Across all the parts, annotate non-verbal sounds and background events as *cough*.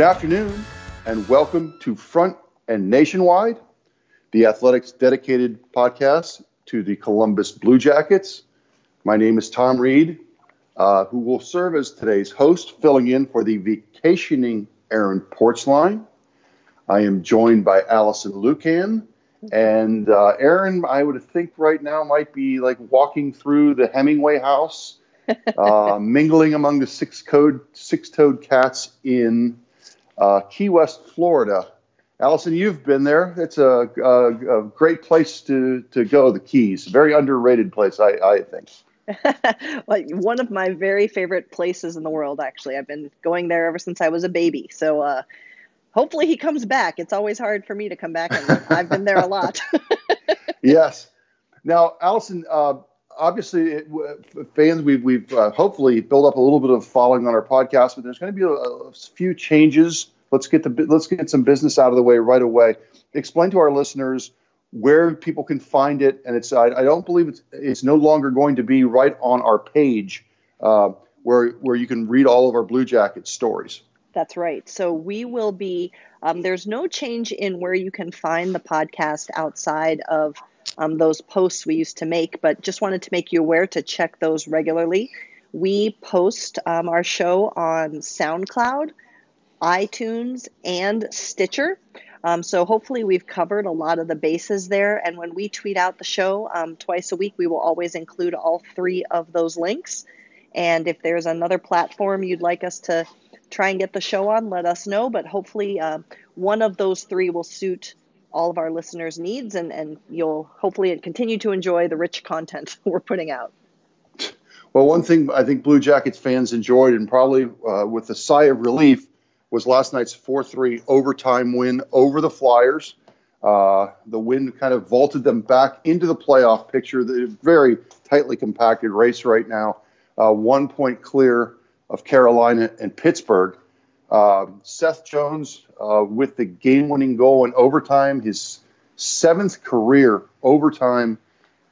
Good afternoon, and welcome to Front and Nationwide, the Athletics dedicated podcast to the Columbus Blue Jackets. My name is Tom Reed, uh, who will serve as today's host, filling in for the vacationing Aaron Portzline. I am joined by Alison Lukan. And uh, Aaron, I would think right now might be like walking through the Hemingway house, *laughs* uh, mingling among the six code six-toed cats in uh, Key West, Florida. Alison, you've been there. It's a, a, a, great place to, to go, the Keys. Very underrated place, I, I think. *laughs* one of my very favorite places in the world, actually. I've been going there ever since I was a baby. So uh, hopefully he comes back. It's always hard for me to come back, and *laughs* I've been there a lot. *laughs* yes. Now, Alison, uh, obviously, it, fans, we've, we've uh, hopefully built up a little bit of following on our podcast, but there's going to be a, a, few changes. Let's get the let's get some business out of the way right away. Explain to our listeners where people can find it, and it's I, I don't believe it's it's no longer going to be right on our page uh, where where you can read all of our Blue Jacket stories. That's right. So we will be. Um, there's no change in where you can find the podcast outside of um, those posts we used to make, but just wanted to make you aware to check those regularly. We post um, our show on SoundCloud, iTunes, and Stitcher. Um, so hopefully we've covered a lot of the bases there. And when we tweet out the show um, twice a week, we will always include all three of those links. And if there's another platform you'd like us to try and get the show on, let us know. But hopefully, uh, one of those three will suit all of our listeners' needs, and, and you'll hopefully continue to enjoy the rich content *laughs* we're putting out. Well, one thing I think Blue Jackets fans enjoyed, and probably uh, with a sigh of relief, was last night's 4 3 overtime win over the Flyers. Uh, the win kind of vaulted them back into the playoff picture. The very tightly compacted race right now, uh, one point clear of Carolina and Pittsburgh. Uh, Seth Jones uh, with the game-winning goal in overtime, his seventh career overtime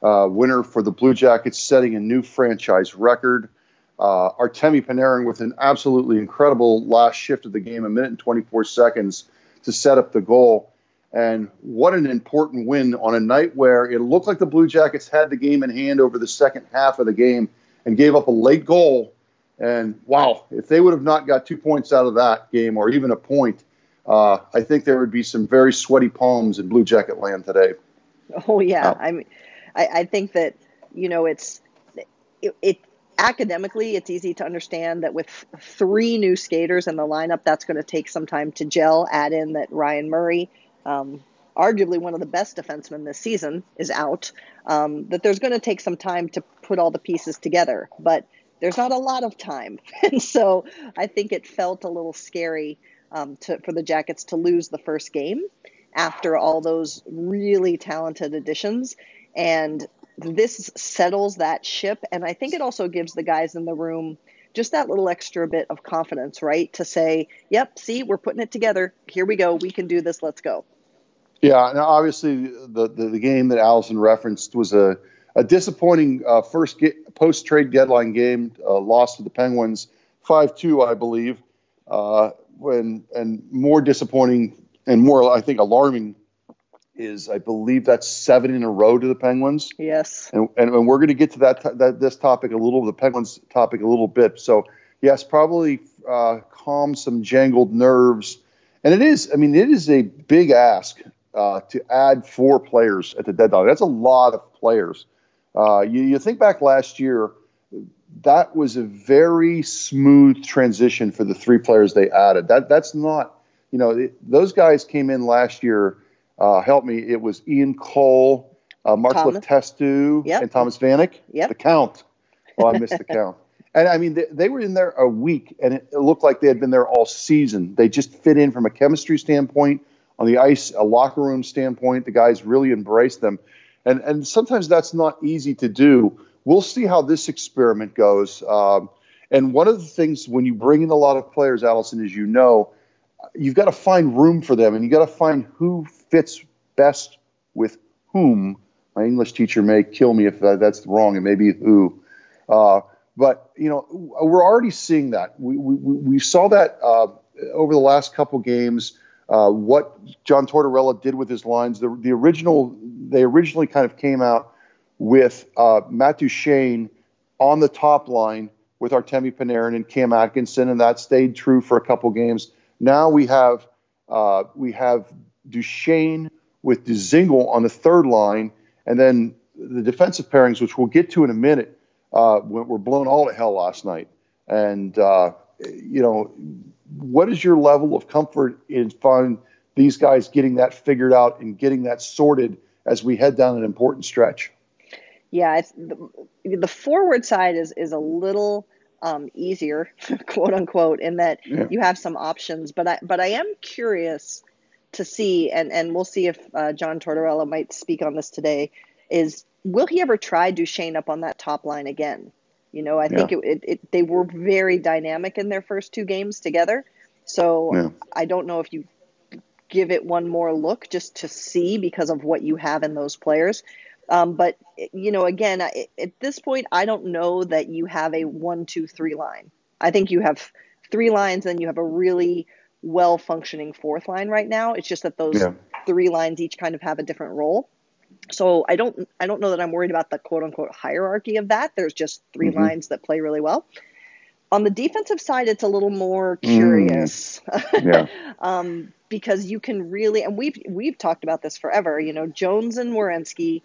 uh, winner for the Blue Jackets, setting a new franchise record. Uh, Artemi Panarin with an absolutely incredible last shift of the game, a minute and 24 seconds to set up the goal. And what an important win on a night where it looked like the Blue Jackets had the game in hand over the second half of the game and gave up a late goal and wow, if they would have not got two points out of that game or even a point, uh, I think there would be some very sweaty palms in Blue Jacket land today. Oh yeah, uh, I mean, I, I, think that you know it's it, it, academically it's easy to understand that with three new skaters in the lineup, that's going to take some time to gel. Add in that Ryan Murray. Um, arguably one of the best defensemen this season is out um, that there's going to take some time to put all the pieces together but there's not a lot of time. *laughs* And so I think it felt a little scary um, to, for the Jackets to lose the first game after all those really talented additions. And this settles that ship. And I think it also gives the guys in the room just that little extra bit of confidence, right? To say, yep, see, we're putting it together. Here we go. We can do this. Let's go. Yeah, Now, obviously the, the, the game that Alison referenced was a, a disappointing uh, first post trade deadline game, uh, loss to the Penguins, five two, I believe, uh, when and more disappointing and more I think alarming is I believe that's seven in a row to the Penguins. Yes, and and, and we're going to get to that, that this topic a little, the Penguins topic a little bit. So yes, probably uh, calm some jangled nerves. And it is, I mean, it is a big ask uh, to add four players at the deadline. That's a lot of players. Uh, you, you think back last year, that was a very smooth transition for the three players they added. That that's not, you know, it, those guys came in last year. Uh, help me, it was Ian Cole, uh, Mark Letestu, yep. and Thomas Vanek. Yep. The count. Oh, I missed the count. *laughs* And I mean, they, they, were in there a week, and it looked like they had been there all season. They just fit in from a chemistry standpoint, on the ice, a locker room standpoint. The guys really embraced them, and and sometimes that's not easy to do. We'll see how this experiment goes. Um, and one of the things when you bring in a lot of players, Alison, as you know, you've got to find room for them, and you've got to find who fits best with whom. My English teacher may kill me if that, that's wrong. It may be who. Uh, but you know, we're already seeing that. We we, we saw that uh, over the last couple games. Uh, what John Tortorella did with his lines. The, the original, they originally kind of came out with uh, Matt Duchene on the top line with Artemi Panarin and Cam Atkinson, and that stayed true for a couple games. Now we have uh, we have Duchene with Dzingel on the third line, and then the defensive pairings, which we'll get to in a minute uh, were blown all to hell last night. And, uh, you know, what is your level of comfort in finding these guys getting that figured out and getting that sorted as we head down an important stretch? Yeah, the, the, forward side is, is a little um, easier, *laughs* quote unquote, in that yeah. you have some options. But I, but I am curious to see, and, and we'll see if uh, John Tortorella might speak on this today, is will he ever try Duchene up on that top line again? You know, I yeah. think it, it, it, they were very dynamic in their first two games together. So yeah. I don't know if you give it one more look just to see because of what you have in those players. Um, but you know, again, I, at this point, I don't know that you have a one, two, three line. I think you have three lines, and you have a really well functioning fourth line right now. It's just that those yeah. three lines each kind of have a different role. So I don't I don't know that I'm worried about the quote unquote hierarchy of that. There's just 3 mm-hmm. lines that play really well. On the defensive side, it's a little more mm. curious. Mm. *laughs* Yeah. um, because you can really and we've we've talked about this forever. You know, Jones and Werenski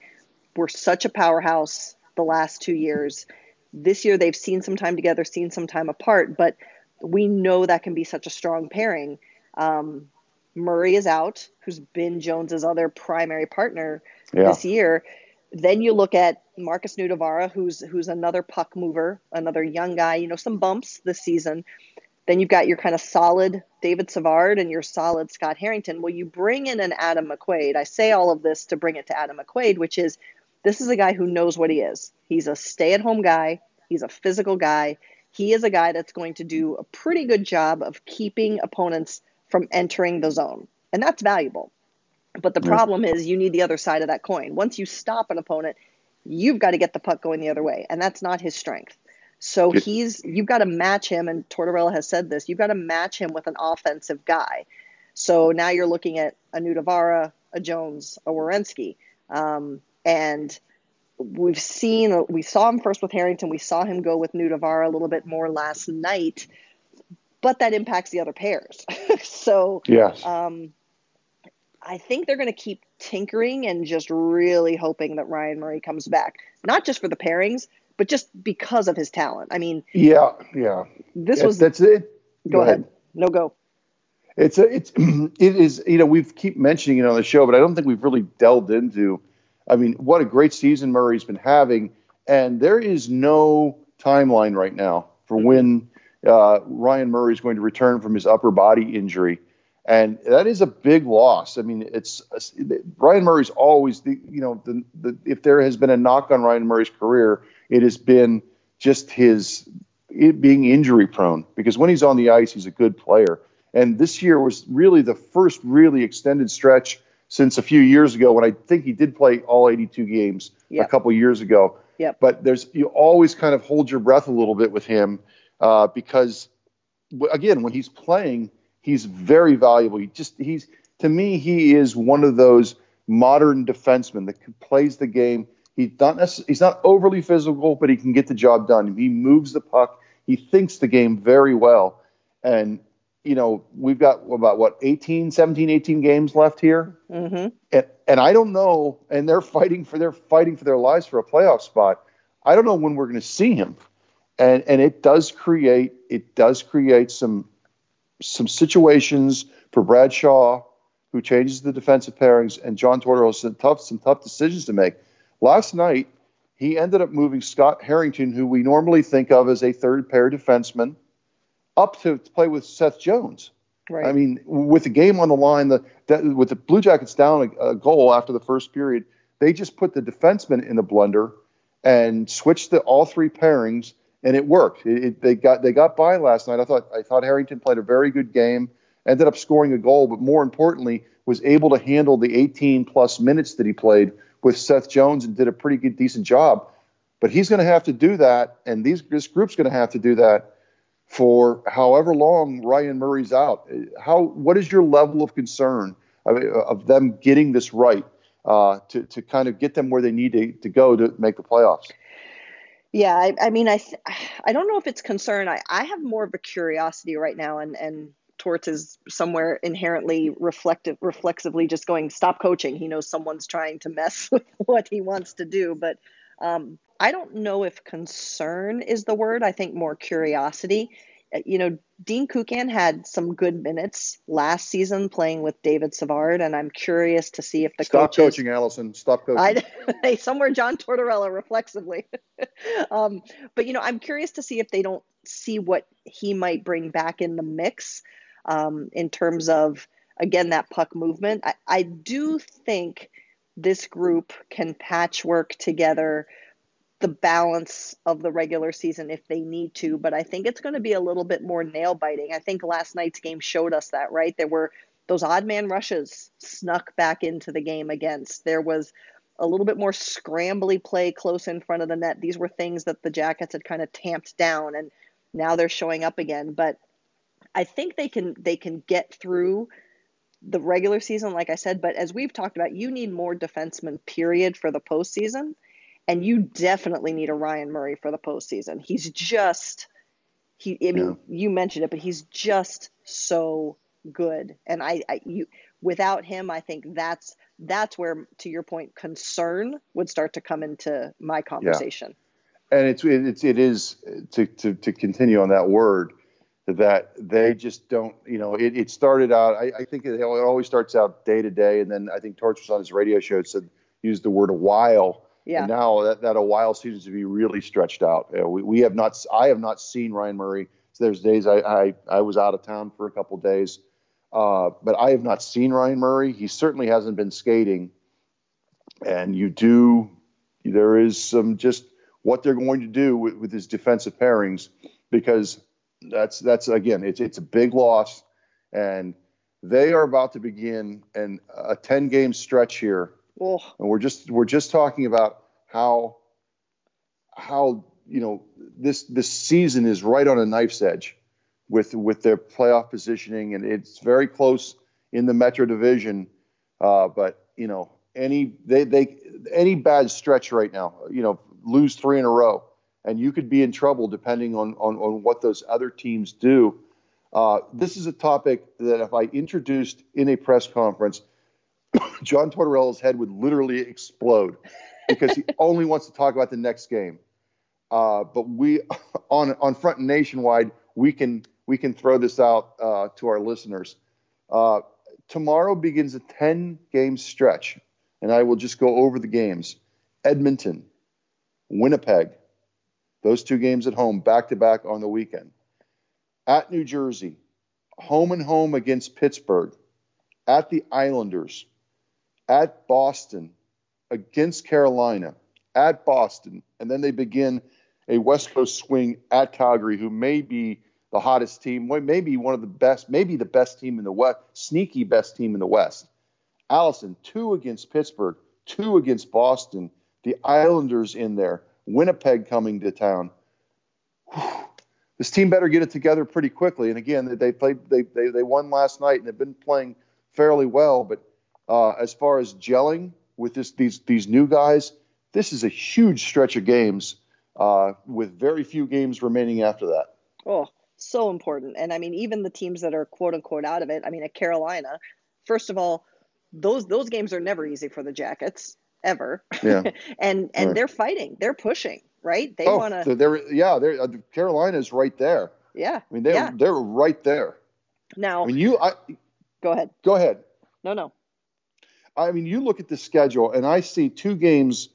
were such a powerhouse the last two years. This year they've seen some time together, seen some time apart, but we know that can be such a strong pairing. Um, Murray is out, who's been Jones's other primary partner yeah. this year. Then you look at Markus Nutivaara, who's who's another puck mover, another young guy. You know, some bumps this season. Then you've got your kind of solid David Savard and your solid Scott Harrington. Well, you bring in an Adam McQuaid. I say all of this to bring it to Adam McQuaid, which is this is a guy who knows what he is. He's a stay-at-home guy. He's a physical guy. He is a guy that's going to do a pretty good job of keeping opponents from entering the zone. And that's valuable. But the problem is you need the other side of that coin. Once you stop an opponent, you've got to get the puck going the other way. And that's not his strength. So he's you've got to match him, and Tortorella has said this, you've got to match him with an offensive guy. So now you're looking at a Nutivaara, a Jones, a Werenski. Um, and we've seen we saw him first with Harrington, we saw him go with Nutivaara a little bit more last night but that impacts the other pairs. *laughs* so yes. Um, I think they're going to keep tinkering and just really hoping that Ryan Murray comes back, not just for the pairings, but just because of his talent. I mean, yeah, yeah. This was that's it. Go, go ahead. ahead. No go. It's a, it's *clears throat* it is you know we've keep mentioning it on the show, but I don't think we've really delved into. I mean, what a great season Murray's been having, and there is no timeline right now for when uh, Ryan Murray is going to return from his upper body injury, and that is a big loss. I mean, it's Ryan Murray's always the you know the, the if there has been a knock on Ryan Murray's career, it has been just his being injury prone because when he's on the ice, he's a good player. And this year was really the first really extended stretch since a few years ago when I think he did play all 82 games Yep. a couple years ago. Yep. But there's you always kind of hold your breath a little bit with him uh, because again when he's playing he's very valuable. He just he's to me he is one of those modern defensemen that plays the game. He's not necess- he's not overly physical, but he can get the job done. He moves the puck. He thinks the game very well. And you know, we've got about what 18, 17, 18 games left here. hmm And, and I don't know, and they're fighting for they're fighting for their lives for a playoff spot. I don't know when we're going to see him, and and it does create it does create some some situations for Brad Shaw, who changes the defensive pairings, and John Tortorella has some tough some tough decisions to make. Last night, he ended up moving Scott Harrington, who we normally think of as a third pair defenseman, up to, play with Seth Jones. Right. I mean, with the game on the line, the that, with the Blue Jackets down a, a goal after the first period, they just put the defenseman in the blender and switched the all three pairings, and it worked. It, it, they got they got by last night. I thought I thought Harrington played a very good game, ended up scoring a goal, but more importantly, was able to handle the 18 plus minutes that he played with Seth Jones and did a pretty good decent job. But he's going to have to do that, and these this group's going to have to do that for however long Ryan Murray's out. How what is your level of concern of, of them getting this right uh, to to kind of get them where they need to, to go to make the playoffs? Yeah, I, I mean, I th- I don't know if it's concern. I, I have more of a curiosity right now, and and Torts is somewhere inherently reflective, reflexively just going, stop coaching. He knows someone's trying to mess *laughs* with what he wants to do, but um, I don't know if concern is the word. I think more curiosity. Uh, You know, Dean Kukan had some good minutes last season playing with David Savard, and I'm curious to see if the Stop coaches. coaching, Alison. Stop coaching. I *laughs* somewhere John Tortorella reflexively. *laughs* um, but you know, I'm curious to see if they don't see what he might bring back in the mix um, in terms of again that puck movement. I, I do think this group can patchwork together the balance of the regular season if they need to, but I think it's going to be a little bit more nail biting. I think last night's game showed us that, right? There were those odd man rushes snuck back into the game against. There was a little bit more scrambly play close in front of the net. These were things that the Jackets had kind of tamped down and now they're showing up again, but I think they can they can get through the regular season like I said, but as we've talked about, you need more defensemen period for the postseason. And you definitely need a Ryan Murray for the postseason. He's just he I mean you mentioned it, but he's just so good. And I, I you without him, I think that's that's where to your point concern would start to come into my conversation. and it's it's it is to to to continue on that word that they just don't you know it, it started out I, I think it, always starts out day to day and then I think Torts was on his radio show said used the word a while Yeah. and now that, that a while seems to be really stretched out. We, we have not I have not seen Ryan Murray. So there's days I, I I was out of town for a couple days. Uh, but I have not seen Ryan Murray. He certainly hasn't been skating. And you do there is some just what they're going to do with, with his defensive pairings because that's that's again it's it's a big loss. And they are about to begin an a 10 game stretch here Oh, and we're just we're just talking about how how you know this this season is right on a knife's edge with with their playoff positioning and it's very close in the Metro Division. Uh, but you know any they they any bad stretch right now you know lose three in a row and you could be in trouble depending on on, on what those other teams do. Uh, this is a topic that if I introduced in a press conference *laughs* John Tortorella's head would literally explode because he *laughs* only wants to talk about the next game. Uh, but we *laughs* on on Front and Nationwide we can we can throw this out uh, to our listeners. Uh, tomorrow begins a 10 game stretch, and I will just go over the games. Edmonton, Winnipeg, those two games at home back to back on the weekend. At New Jersey, home and home against Pittsburgh, at the Islanders, at Boston, against Carolina, at Boston, and then they begin a West Coast swing at Calgary, who may be the hottest team, maybe one of the best, maybe the best team in the West, sneaky best team in the West, Alison, two against Pittsburgh, two against Boston, the Islanders in there, Winnipeg coming to town. This team better get it together pretty quickly. And again, they played, they, they, they won last night and they've been playing fairly well. But uh, as far as gelling with this, these, these new guys, this is a huge stretch of games uh, with very few games remaining after that. Oh, so important. And I mean, even the teams that are quote unquote out of it. I mean, at Carolina, first of all, those those games are never easy for the Jackets ever. Yeah. *laughs* and and right. they're fighting. They're pushing. Right. They oh, want to. They're yeah. They're uh, Carolina's right there. Yeah. I mean, they're yeah. they're right there. Now. I mean, you. I. Go ahead. Go ahead. No, no. I mean, you look at the schedule, and I see two games.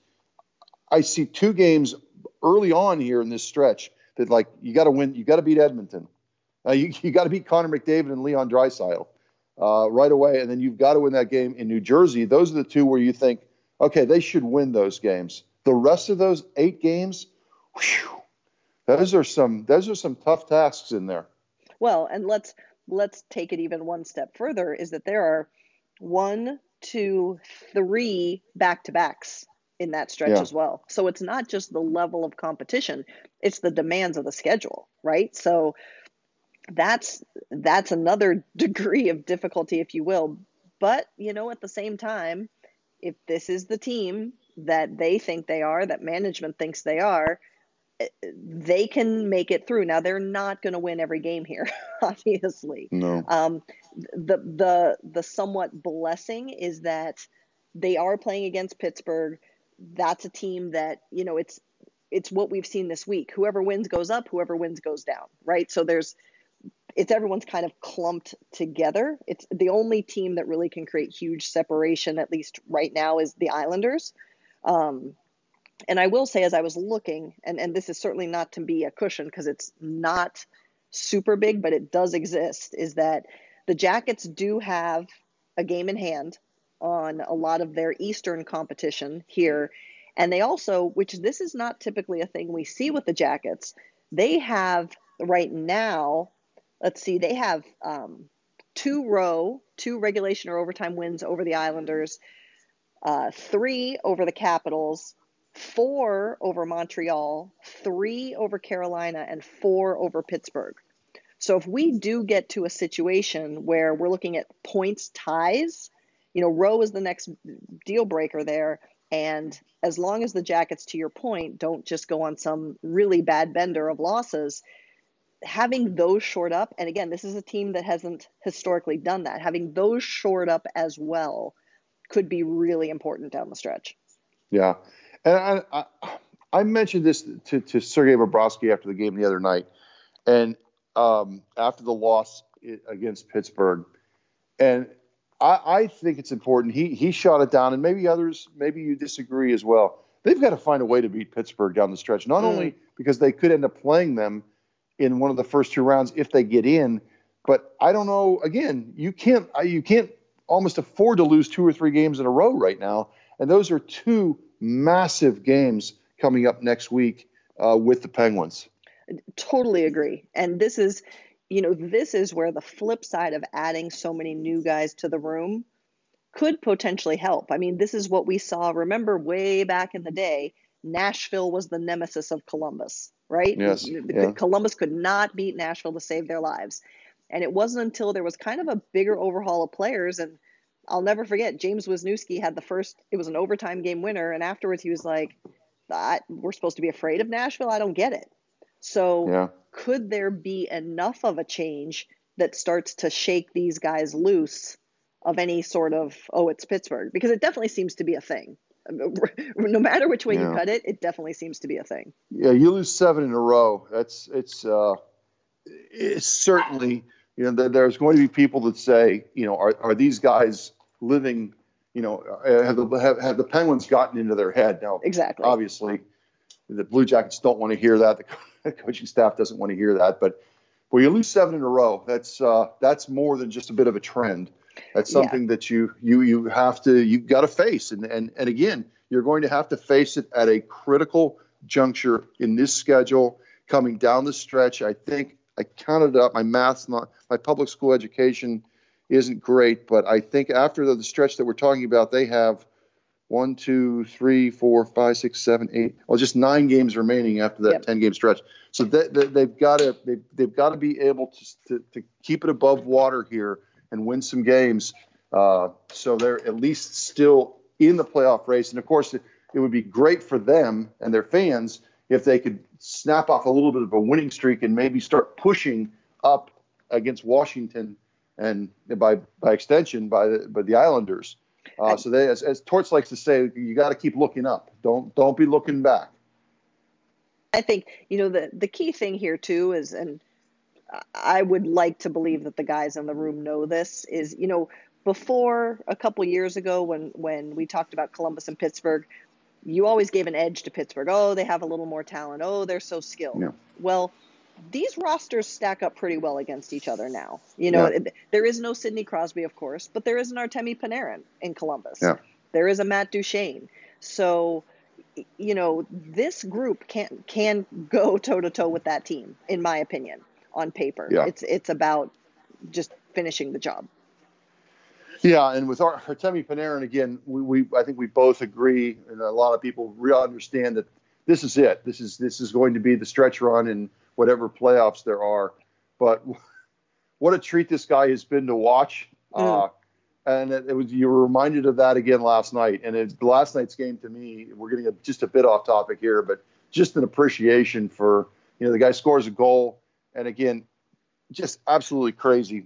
I see two games early on here in this stretch that like you got to win, you got to beat Edmonton, uh, you you got to beat Connor McDavid and Leon Draisaitl uh, right away, and then you've got to win that game in New Jersey. Those are the two where you think, okay, they should win those games. The rest of those eight games, whew, those are some those are some tough tasks in there. Well, and let's let's take it even one step further. Is that there are one, two, three back to backs in that stretch yeah. as well. So it's not just the level of competition, it's the demands of the schedule, right? So that's that's another *laughs* degree of difficulty if you will. But, you know, at the same time, if this is the team that they think they are, that management thinks they are, they can make it through. Now they're not going to win every game here, *laughs* obviously. No. Um, the the the somewhat blessing is that they are playing against Pittsburgh that's a team that you know it's it's what we've seen this week. Whoever wins goes up, whoever wins goes down, right? So there's it's everyone's kind of clumped together. It's the only team that really can create huge separation, at least right now, is the Islanders. Um, and I will say, as I was looking, and, and this is certainly not to be a cushion because it's not super big, but it does exist, is that the Jackets do have a game in hand on a lot of their Eastern competition here. And they also, which this is not typically a thing we see with the Jackets, they have right now, let's see, they have um, two row, two regulation or overtime wins over the Islanders, uh, three over the Capitals, four over Montreal, three over Carolina, and four over Pittsburgh. So if we do get to a situation where we're looking at points ties, you know, row is the next deal breaker there. And as long as the Jackets, to your point, don't just go on some really bad bender of losses, having those short up, and again, this is a team that hasn't historically done that, having those short up as well could be really important down the stretch. Yeah. And I, I, I mentioned this to, to Sergei Bobrovsky after the game the other night, and um, after the loss against Pittsburgh. And I, I think it's important. He he shot it down, and maybe others, maybe you disagree as well. They've got to find a way to beat Pittsburgh down the stretch, not mm. only because they could end up playing them in one of the first two rounds if they get in, but I don't know. Again, you can't you can't almost afford to lose two or three games in a row right now, and those are two massive games coming up next week uh, with the Penguins. Totally agree, and this is you know, this is where the flip side of adding so many new guys to the room could potentially help. I mean, this is what we saw. Remember, way back in the day, Nashville was the nemesis of Columbus, right? Yes. Yeah. Columbus could not beat Nashville to save their lives. And it wasn't until there was kind of a bigger overhaul of players. And I'll never forget, James Wisniewski had the first, it was an overtime game winner. And afterwards, he was like, That we're supposed to be afraid of Nashville? I don't get it. So yeah. could there be enough of a change that starts to shake these guys loose of any sort of oh it's Pittsburgh because it definitely seems to be a thing. *laughs* No matter which way yeah. you cut it, it definitely seems to be a thing. Yeah, you lose seven in a row. That's it's uh, it's certainly you know there's going to be people that say you know are are these guys living you know have the have, have the Penguins gotten into their head now? Exactly. Obviously, the Blue Jackets don't want to hear that. The *laughs* coaching staff doesn't want to hear that. But when you lose seven in a row, that's uh, that's more than just a bit of a trend. That's something yeah. that you you you have to you've got to face. And and and again, you're going to have to face it at a critical juncture in this schedule coming down the stretch. I think I counted up my math's not my public school education isn't great. But I think after the, the stretch that we're talking about, they have one, two, three, four, five, six, seven, eight. Well, just nine games remaining after that Yep. ten game stretch. So they, they, they've got to they've, they've got to be able to, to to keep it above water here and win some games. Uh, so they're at least still in the playoff race. And of course, it, it would be great for them and their fans if they could snap off a little bit of a winning streak and maybe start pushing up against Washington and by by extension by the by the Islanders. Uh, so they, as, as Torts likes to say, you got to keep looking up. Don't don't be looking back. I think you know the the key thing here too is, and I would like to believe that the guys in the room know this is, you know, before a couple years ago when when we talked about Columbus and Pittsburgh, you always gave an edge to Pittsburgh. Oh, they have a little more talent. Oh, they're so skilled. Yeah. Well, these rosters stack up pretty well against each other now. You know, Yeah. it- there is no Sidney Crosby, of course, but there is an Artemi Panarin in Columbus. Yeah. There is a Matt Duchene. So, you know, this group can can go toe to toe with that team, in my opinion, on paper. Yeah. It's it's about just finishing the job. Yeah, and with our Artemi Panarin again, we, we I think we both agree, and a lot of people really understand that this is it. This is this is going to be the stretch run in whatever playoffs there are. But *laughs* what a treat this guy has been to watch. Uh, and it, it was you were reminded of that again last night. And it, last night's game to me, we're getting a, just a bit off topic here, but just an appreciation for you know the guy scores a goal, and again, just absolutely crazy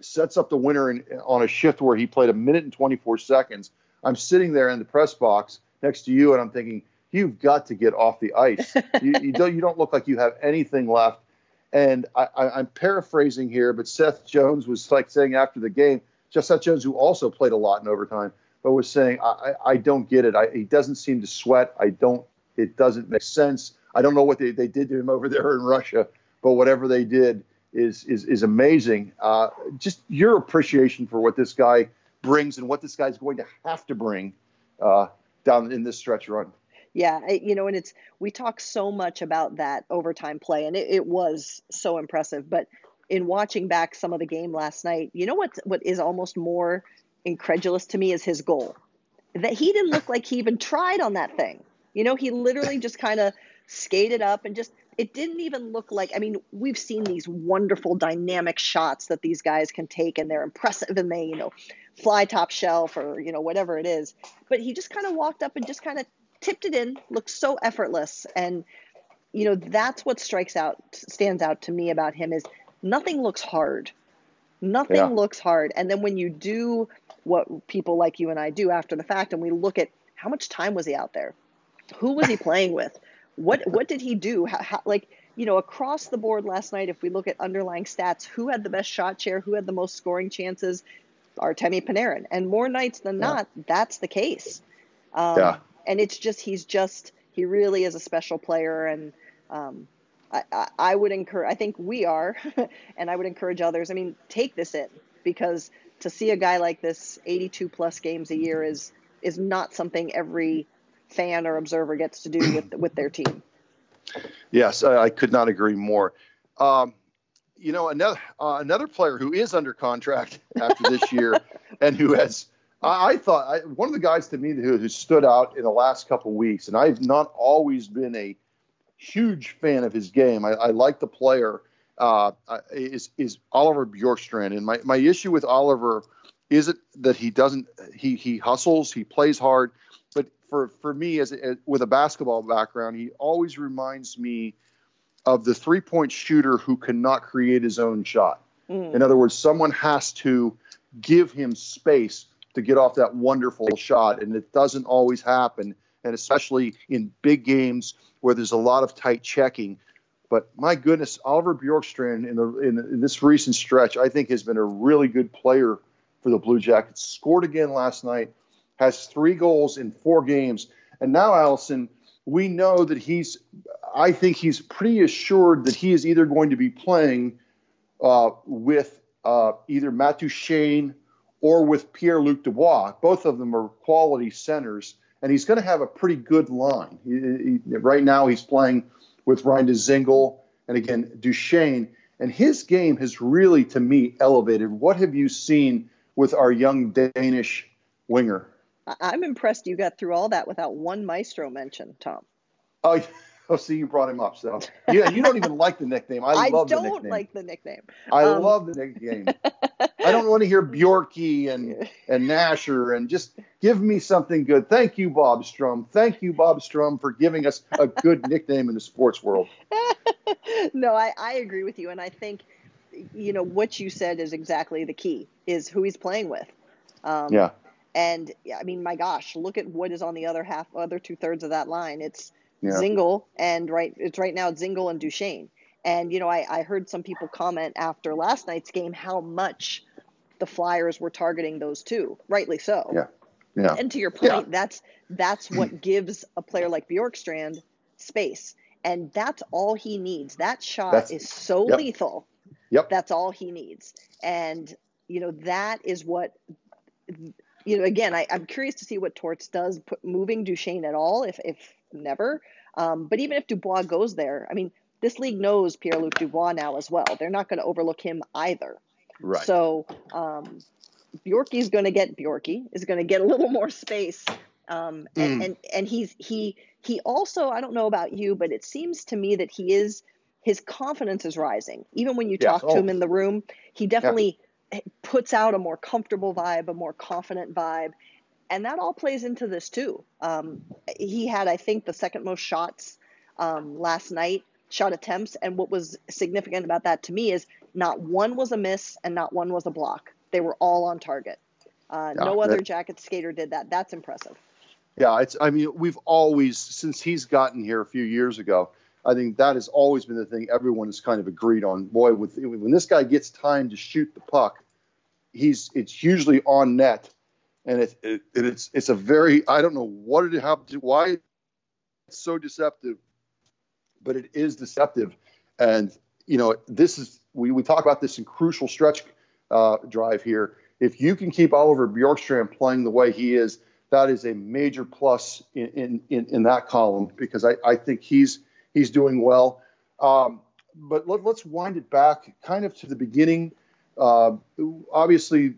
sets up the winner in, on a shift where he played a minute and 24 seconds. I'm sitting there in the press box next to you, and I'm thinking, you've got to get off the ice. *laughs* you, you don't you don't look like you have anything left. And I, I, I'm paraphrasing here, but Seth Jones was like saying after the game, just Seth Jones, who also played a lot in overtime, but was saying, I, I, don't get it. I, he doesn't seem to sweat. I don't. It doesn't make sense. I don't know what they, they did to him over there in Russia, but whatever they did is is is amazing. Uh, just your appreciation for what this guy brings and what this guy's going to have to bring uh, down in this stretch run. Yeah, you know, and it's we talk so much about that overtime play, and it, it was so impressive. But in watching back some of the game last night, you know what what is almost more incredulous to me is his goal. That he didn't look like he even tried on that thing. You know, he literally just kind of skated up and just it didn't even look like I mean, we've seen these wonderful dynamic shots that these guys can take and they're impressive and they, you know, fly top shelf or, you know, whatever it is. But he just kind of walked up and just kind of tipped it in, looked so effortless and you know, that's what strikes out stands out to me about him is nothing looks hard. Nothing Yeah. looks hard. And then when you do what people like you and I do after the fact and we look at how much time was he out there? Who was he *laughs* playing with? What what did he do? How, how, like you know, across the board last night, if we look at underlying stats, who had the best shot share? Who had the most scoring chances? Artemi Panarin. And more nights than Yeah. not, that's the case. Um, Yeah. And it's just he's just he really is a special player, and um, I, I, I would encourage. I think we are, *laughs* and I would encourage others. I mean, take this in because to see a guy like this 82 plus games a year is is not something every fan or observer gets to do *clears throat* with with their team. Yes, I, I could not agree more. Um, you know, another uh, another player who is under contract *laughs* after this year, *laughs* and who has, I, I thought, I, one of the guys to me who, who stood out in the last couple weeks, and I've not always been a huge fan of his game. I, I like the player. Uh, is is Oliver Bjorkstrand, and my my issue with Oliver isn't that he doesn't he he hustles, he plays hard, but for for me as, as with a basketball background, he always reminds me of the three point shooter who cannot create his own shot. In other words, someone has to give him space to get off that wonderful shot, and it doesn't always happen. And especially in big games where there's a lot of tight checking. But my goodness, Oliver Bjorkstrand in, the, in, in this recent stretch, I think has been a really good player for the Blue Jackets. Scored again last night, has three goals in four games, and now Alison, we know that he's. I think he's pretty assured that he is either going to be playing uh, with uh, either Matt Duchene or with Pierre Luc Dubois. Both of them are quality centers, and he's going to have a pretty good line. He, he, right now, he's playing with Ryan Dzingel and again Duchene. And his game has really, to me, elevated. What have you seen with our young Danish winger? I'm impressed you got through all that without one maestro mention, Tom. Oh, oh, see, you brought him up. So *laughs* yeah, you don't even like the nickname. I, I love don't the nickname. like the nickname. I Um, love the nickname. *laughs* I don't want to hear Bjorky and and Nasher and just give me something good. Thank you, Bob Strum. Thank you, Bob Strum, for giving us a good nickname in the sports world. *laughs* no, I, I agree with you, and I think you know what you said is exactly the key is who he's playing with. Um, Yeah. And yeah, I mean, my gosh, look at what is on the other half, other two thirds of that line. It's Yeah. Dzingel and right, it's right now it's Dzingel and Duchene. And you know, I, I heard some people comment after last night's game how much the Flyers were targeting those two, rightly so. Yeah. Yeah. And to your point, Yeah. that's that's what *clears throat* gives a player like Bjorkstrand space, and that's all he needs. That shot That's- is so yep. lethal. Yep. That's all he needs, and you know that is what. You know, again, I, I'm curious to see what Torts does, put, moving Duchene at all, if if never. Um, but even if Dubois goes there, I mean, this league knows Pierre Luc Dubois now as well. They're not going to overlook him either. Right. So um, Bjorky's going to get Bjorky is going to get a little *laughs* more space, um, Mm. and, and and he's he he also I don't know about you, but it seems to me that he is his confidence is rising. Even when you Yes. talk to Oh. him in the room, he definitely puts out a more comfortable vibe, a more confident vibe. And that all plays into this too. Um, he had, I think, the second most shots um, last night, shot attempts. And what was significant about that to me is not one was a miss and not one was a block. They were all on target. Uh, Yeah, no other that- jacket skater did that. That's impressive. Yeah, it's. I mean, we've always since he's gotten here a few years ago. I think that has always been the thing everyone has kind of agreed on. Boy, with when this guy gets time to shoot the puck, he's it's usually on net, and it, it it's it's a very I don't know what it happened to why it's so deceptive, but it is deceptive, and you know this is we we talk about this in crucial stretch uh, drive here. If you can keep Oliver Bjorkstrand playing the way he is, that is a major plus in in, in, in that column because I, I think he's he's doing well. Um, but let, us wind it back kind of to the beginning. Uh, obviously,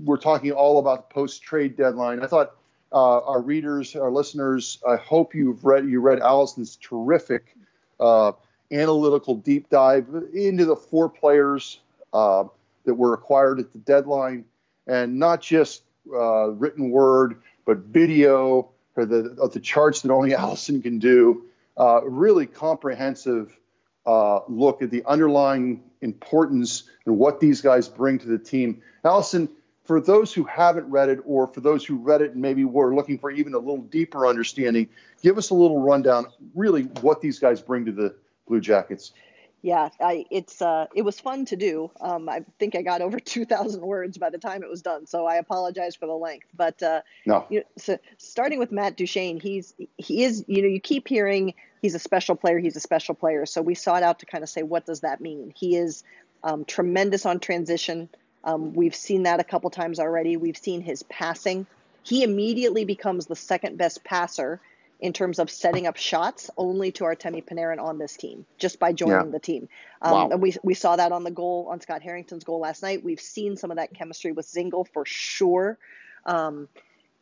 we're talking all about the post trade deadline. I thought uh, our readers, our listeners, I hope you've read you read Alison's terrific uh, analytical deep dive into the four players uh, that were acquired at the deadline, and not just uh, written word, but video or the of the charts that only *laughs* Alison can do. Uh, really comprehensive uh, look at the underlying importance and what these guys bring to the team. Alison, for those who haven't read it, or for those who read it and maybe were looking for even a little deeper understanding, give us a little rundown, really, what these guys bring to the Blue Jackets. Yeah, I, it's uh, it was fun to do. Um, I think I got over *laughs* 2,000 words by the time it was done, so I apologize for the length. But uh, No. you know, so starting with Matt Duchene, he's he is you know you keep hearing he's a special player, he's a special player. So we sought out to kind of say what does that mean? He is um, tremendous on transition. Um, we've seen that a couple times already. We've seen his passing. He immediately becomes the second best passer in terms of setting up shots, only to Artemi Panarin on this team, just by joining Yeah. the team. Um, Wow. And we we saw that on the goal on Scott Harrington's goal last night. We've seen some of that chemistry with Dzingel for sure. Um,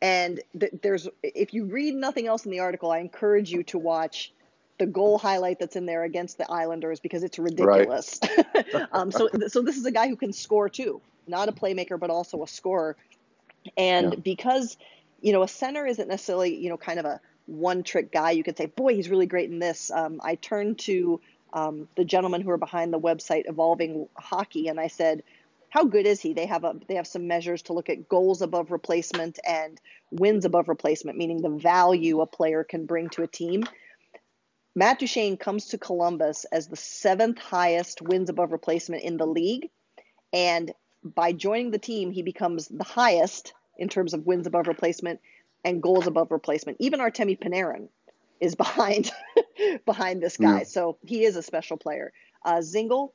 and th- there's if you read nothing else in the article, I encourage you to watch the goal highlight that's in there against the Islanders because it's ridiculous. *laughs* *laughs* um, so so this is a guy who can score too, not a playmaker but also a scorer. And Yeah. because you know a center isn't necessarily you know kind of a one trick guy, you could say, boy, he's really great in this. Um, I turned to um, the gentlemen who are behind the website Evolving Hockey, and I said, how good is he? They have a they have some measures to look at goals above replacement and wins above replacement, meaning the value a player can bring to a team. Matt Duchene comes to Columbus as the seventh highest wins above replacement in the league. And by joining the team, he becomes the highest in terms of wins above replacement and goals above replacement. Even Artemi Panarin is *laughs* behind behind this guy. Yeah. So he is a special player. Uh, Dzingel,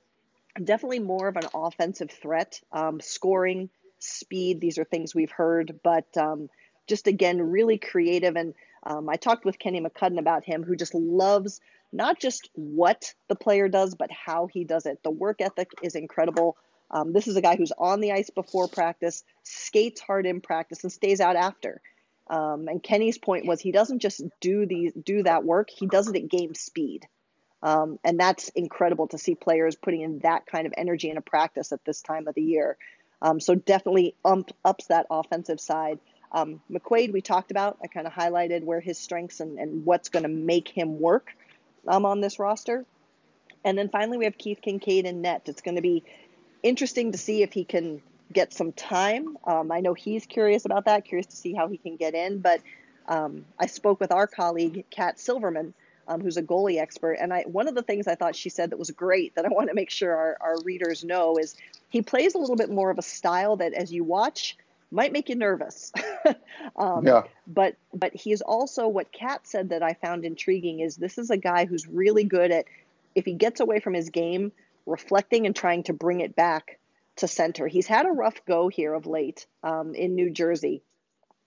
definitely more of an offensive threat, um, scoring, speed. These are things we've heard, but um, just again, really creative. And Um, I talked with Kenny McCudden about him, who just loves not just what the player does, but how he does it. The work ethic is incredible. Um, this is a guy who's on the ice before practice, skates hard in practice, and stays out after. Um, and Kenny's point was he doesn't just do these do that work; he does it at game speed, um, and that's incredible to see players putting in that kind of energy in a practice at this time of the year. Um, so definitely ump, ups that offensive side. Um, McQuaid, we talked about. I kind of highlighted where his strengths and, and what's going to make him work um, on this roster. And then finally, we have Keith Kinkaid and net. It's going to be interesting to see if he can get some time. Um, I know he's curious about that, curious to see how he can get in. But um, I spoke with our colleague, Cat Silverman, um, who's a goalie expert. And I, one of the things I thought she said that was great that I *laughs* want to make sure our, our readers know is he plays a little bit more of a style that as you watch might make you nervous. *laughs* um, yeah. But but he is also what Cat said that I found intriguing is this is a guy who's really good at if he gets away from his game, reflecting and trying to bring it back to center. He's had a rough go here of late um, in New Jersey,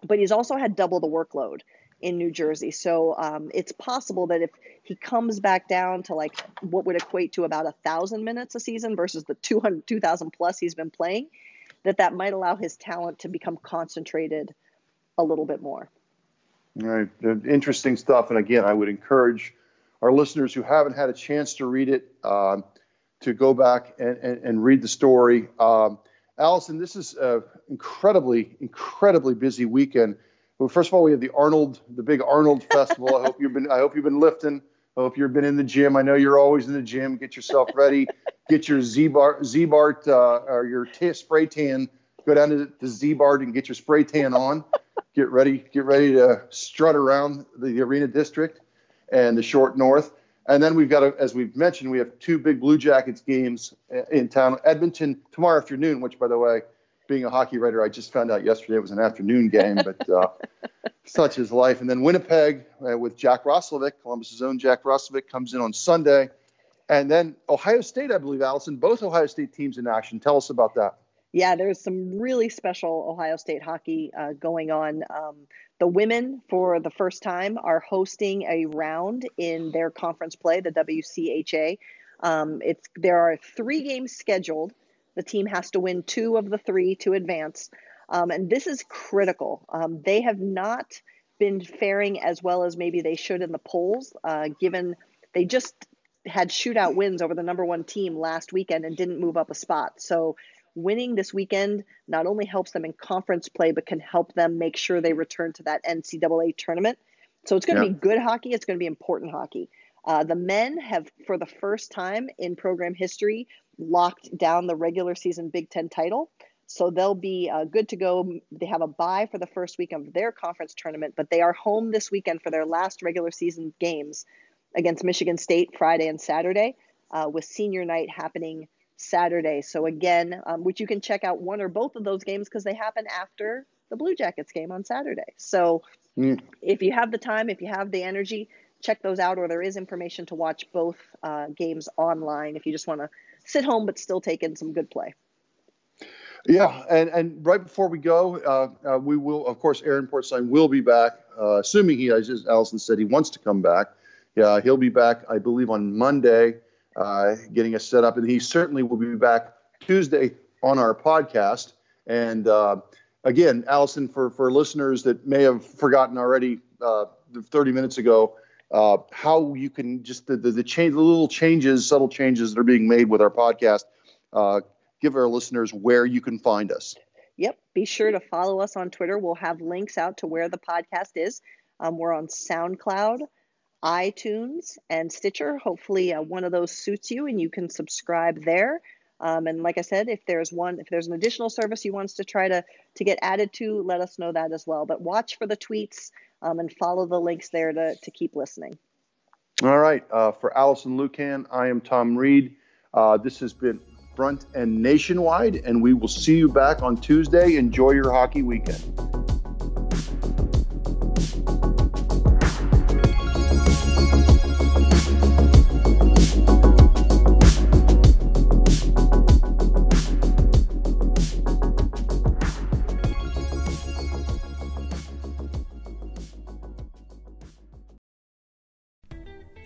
but he's also had double the workload in New Jersey. So um, it's possible that if he comes back down to like what would equate to about a thousand minutes a season versus the 200, 2,000 plus he's been playing, that that might allow his talent to become concentrated a little bit more. All right, interesting stuff. And again, I would encourage our listeners who haven't had a chance to read it. Um, to go back and, and, and read the story. Um, Alison, this is an incredibly, incredibly busy weekend. Well, first of all, we have the Arnold, the big Arnold *laughs* Festival. I hope you've been, I hope you've been lifting. I hope you've been in the gym. I know you're always in the gym. Get yourself ready. Get your Z-Bar, Z-Bart uh, or your t- spray tan. Go down to the Z-Bart and get your spray tan on. Get ready. Get ready to strut around the arena district and the short north. And then we've got, a, as we've mentioned, we have two big Blue Jackets games in town. Edmonton tomorrow afternoon, which, by the way, being a hockey writer, I just found out yesterday it was an afternoon game, but uh, *laughs* such is life. And then Winnipeg uh, with Jack Roslovic, Columbus's own Jack Roslovic, comes in on Sunday. And then Ohio State, I believe, Alison, both Ohio State teams in action. Tell us about that. Yeah, there's some really special Ohio State hockey uh, going on. Um, the women, for the first time, are hosting a round in their conference play, the WCHA. Um, it's there are three games scheduled. The team has to win two of the three to advance, um, and this is critical. Um, they have not been faring as well as maybe they should in the polls, uh, given they just had shootout wins over the number one team last weekend and didn't move up a spot. So winning this weekend not only helps them in conference play, but can help them make sure they return to that NCAA tournament. So it's going to yeah. be good hockey. It's going to be important hockey. Uh, the men have, for the first time in program history, locked down the regular season Big Ten title. So they'll be uh, good to go. They have a bye for the first week of their conference tournament, but they are home this weekend for their last regular season games against Michigan State Friday and Saturday, uh, with senior night happening Saturday. So again, um, which you can check out one or both of those games because they happen after the Blue Jackets game on Saturday. So mm. if you have the time, if you have the energy, check those out. Or there is information to watch both uh, games online if you just want to sit home but still take in some good play. Yeah, and, and right before we go, uh, uh, we will, of course, Aaron Portzline will be back, uh, assuming he, as Alison said, he wants to come back. Yeah, he'll be back, I believe, on Monday uh, getting us set up. And he certainly will be back Tuesday on our podcast. And uh, again, Alison, for, for listeners that may have forgotten already uh, 30 minutes ago, uh, how you can just the, the, the, change, the little changes, subtle changes that are being made with our podcast. Uh, give our listeners where you can find us. Yep. Be sure to follow us on Twitter. We'll have links out to where the podcast is. Um, we're on SoundCloud, iTunes and Stitcher. Hopefully, uh, one of those suits you and you can subscribe there. Um, and like I said, if there's one, if there's an additional service you want us to try to to get added to, let us know that as well. But watch for the tweets um, and follow the links there to to keep listening. All right. Uh, for Alison Lukan, I am Tom Reed. Uh, this has been Front and Nationwide, and we will see you back on Tuesday. Enjoy your hockey weekend.